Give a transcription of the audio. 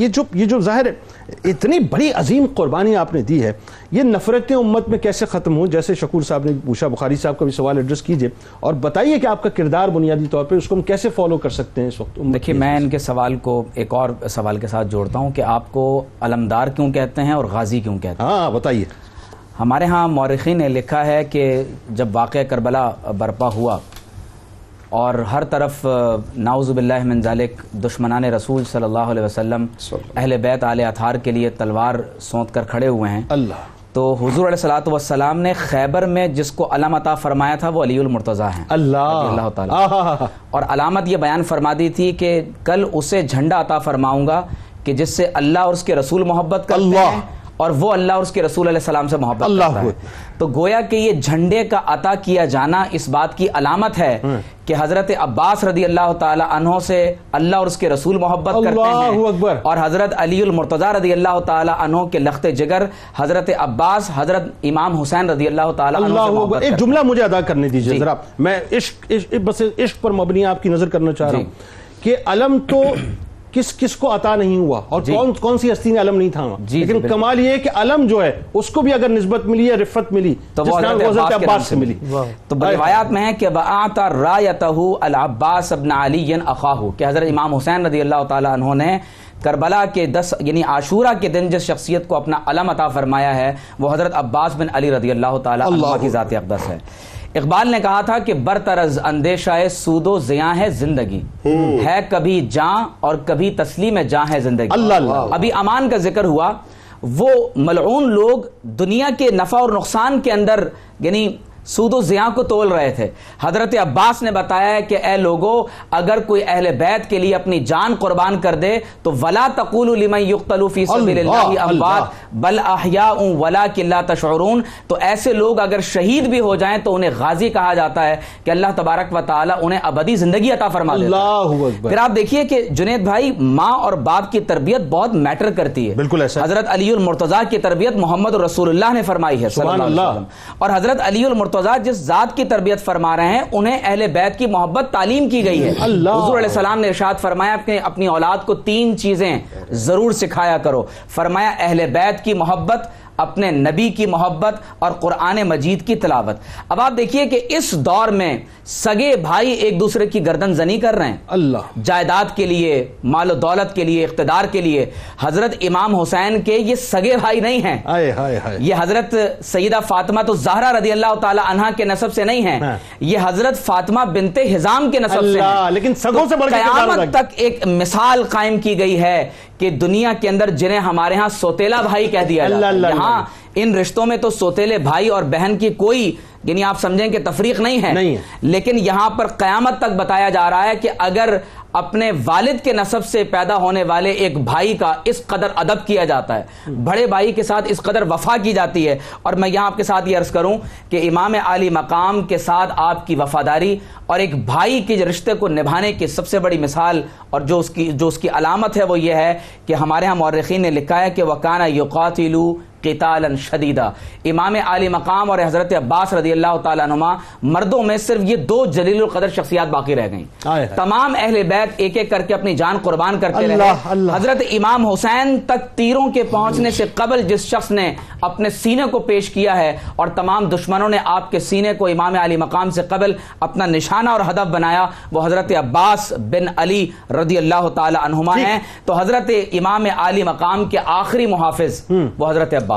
یہ جو یہ جو ظاہر ہے اتنی بڑی عظیم قربانی آپ نے دی ہے یہ نفرتیں امت میں کیسے ختم ہوں جیسے شکور صاحب نے پوچھا بخاری صاحب کا بھی سوال ایڈریس کیجیے اور بتائیے کہ آپ کا کردار بنیادی طور پہ اس کو ہم کیسے فالو کر سکتے ہیں اس وقت دیکھیے میں؟ ان کے سوال کو ایک اور سوال کے ساتھ جوڑتا ہوں کہ آپ کو علمدار کیوں کہتے ہیں اور غازی کیوں کہتے ہیں؟ ہاں بتائیے۔ ہمارے ہاں مورخین نے لکھا ہے کہ جب واقع کربلا برپا ہوا اور ہر طرف ناؤز باللہ من ذالک دشمنان رسول صلی اللہ علیہ وسلم اہل بیت آل اتھار کے لیے تلوار سونت کر کھڑے ہوئے ہیں۔ اللہ۔ تو حضور علیہ السلام والسلام نے خیبر میں جس کو علم عطا فرمایا تھا وہ علی المرتضی ہیں۔ اللہ۔ اللہ تعالیٰ۔ اور علامت یہ بیان فرما دی تھی کہ کل اسے جھنڈا عطا فرماؤں گا کہ جس سے اللہ اور اس کے رسول محبت کرتے اللہ۔ ہیں۔ اور وہ اللہ اور اس کے رسول علیہ السلام سے محبت اللہ کرتا ہے۔ تو گویا کہ یہ جھنڈے کا عطا کیا جانا اس بات کی علامت ہے کہ حضرت عباس رضی اللہ تعالی عنہ سے اللہ اور اس کے رسول محبت کرتے اللہ ہیں اکبر۔ اور حضرت علی المرتضی رضی اللہ تعالی عنہ کے لخت جگر حضرت عباس حضرت امام حسین رضی اللہ تعالی عنہ سے اللہ محبت اکبر ایک کرتے جملہ مجھے ادا کرنے دیجیے جی۔ ذرا۔ میں عشق عشق- بس عشق پر مبنی آپ کی نظر کرنا چاہ رہا جی۔ ہوں۔ کہ علم تو کس کس کو عطا نہیں ہوا اور جی۔ کون کون سی ہستی نے علم نہیں تھاما جی، لیکن بالکل۔ کمال یہ ہے کہ علم جو ہے اس کو بھی اگر نسبت ملی یا رفت ملی تو جس وہ نام حضرت کو عباس سے ملی۔ تو روایات میں ہے کہ وَآتَ رَایَتَهُ العباس ابن علی اخاہو کہ حضرت امام حسین رضی اللہ تعالی عنہ نے کربلا کے دس یعنی عاشورہ کے دن جس شخصیت کو اپنا علم عطا فرمایا ہے وہ حضرت عباس بن علی رضی اللہ تعالی عنہ کی ذات اقدس ہے۔ اقبال نے کہا تھا کہ برطرز اندیشہ سود و زیاں ہے زندگی۔ ہے کبھی جاں اور کبھی تسلیم جاں ہے زندگی۔ اللہ اللہ۔ ابھی امان کا ذکر ہوا وہ ملعون لوگ دنیا کے نفع اور نقصان کے اندر یعنی سود و زیاں کو تول رہے تھے۔ حضرت عباس نے بتایا ہے کہ اے لوگو اگر کوئی اہل بیت کے لیے اپنی جان قربان کر دے تو ولا تقول لمن يقتل فی سبیل اللہ، اللہ۔ اموات بل احیاء ولکن لا تشعرون۔ تو ایسے لوگ اگر شہید بھی ہو جائیں تو انہیں غازی کہا جاتا ہے کہ اللہ تبارک و تعالی انہیں ابدی زندگی عطا فرما دیتا ہے۔ اللہ اکبر۔ پھر آپ دیکھیے کہ جنید بھائی ماں اور باپ کی تربیت بہت میٹر کرتی ہے۔ بالکل ایسا۔ حضرت علی المرتضی کی تربیت محمد رسول اللہ نے فرمائی ہے صلی اللہ علیہ اللہ۔ وسلم۔ اور حضرت علی المرتضی جس ذات کی تربیت فرما رہے ہیں انہیں اہل بیت کی محبت تعلیم کی گئی ہے اللہ۔ حضور علیہ السلام نے ارشاد فرمایا کہ اپنی اولاد کو تین چیزیں ضرور سکھایا کرو فرمایا اہل بیت کی محبت اپنے نبی کی محبت اور قرآن مجید کی تلاوت۔ اب آپ دیکھیے کہ اس دور میں سگے بھائی ایک دوسرے کی گردن زنی کر رہے ہیں۔ اللہ۔ جائیداد کے لیے مال و دولت کے لیے اقتدار کے لیے۔ حضرت امام حسین کے یہ سگے بھائی نہیں ہیں۔ آئے ہائے ہائے۔ یہ حضرت سیدہ فاطمہ تو زہرا رضی اللہ تعالی عنہا کے نسب سے نہیں ہیں۔ ہاں۔ یہ حضرت فاطمہ بنت حزام کے نسب سے اللہ لیکن سگوں سے بڑھ قیامت۔ تک ایک مثال قائم کی گئی ہے کہ دنیا کے اندر جنہیں ہمارے ہاں سوتیلا بھائی کہہ دیا یہاں ان رشتوں میں تو سوتیلے بھائی اور بہن کی کوئی یعنی آپ سمجھیں کہ تفریق نہیں ہے۔ نہیں ہے۔ لیکن یہاں پر قیامت تک بتایا جا رہا ہے کہ اگر اپنے والد کے نسب سے پیدا ہونے والے ایک بھائی کا اس قدر ادب کیا جاتا ہے۔ بڑے بھائی کے ساتھ اس قدر وفا کی جاتی ہے۔ اور میں یہاں آپ کے ساتھ یہ عرض کروں کہ امام علی مقام کے ساتھ آپ کی وفاداری اور ایک بھائی کے رشتے کو نبھانے کی سب سے بڑی مثال اور جو اس کی، جو اس کی علامت ہے وہ یہ ہے کہ ہمارے ہاں مورخین نے لکھا ہے کہ وکانہ یقاتلو قتالا شدیدہ امام علی مقام اور حضرت عباس رضی اللہ تعالیٰ عنما مردوں میں صرف یہ دو جلیل القدر شخصیات باقی رہ گئیں۔ تمام اہل بیت ایک ایک کر کے اپنی جان قربان کرتے رہے۔ حضرت امام حسین تک تیروں کے پہنچنے سے قبل جس شخص نے اپنے سینے کو پیش کیا ہے اور تمام دشمنوں نے آپ کے سینے کو امام علی مقام سے قبل اپنا نشانہ اور ہدف بنایا وہ حضرت عباس بن علی رضی اللہ تعالی عنہما ٹھیک۔ ہیں تو حضرت امام علی مقام کے آخری محافظ وہ حضرت عباس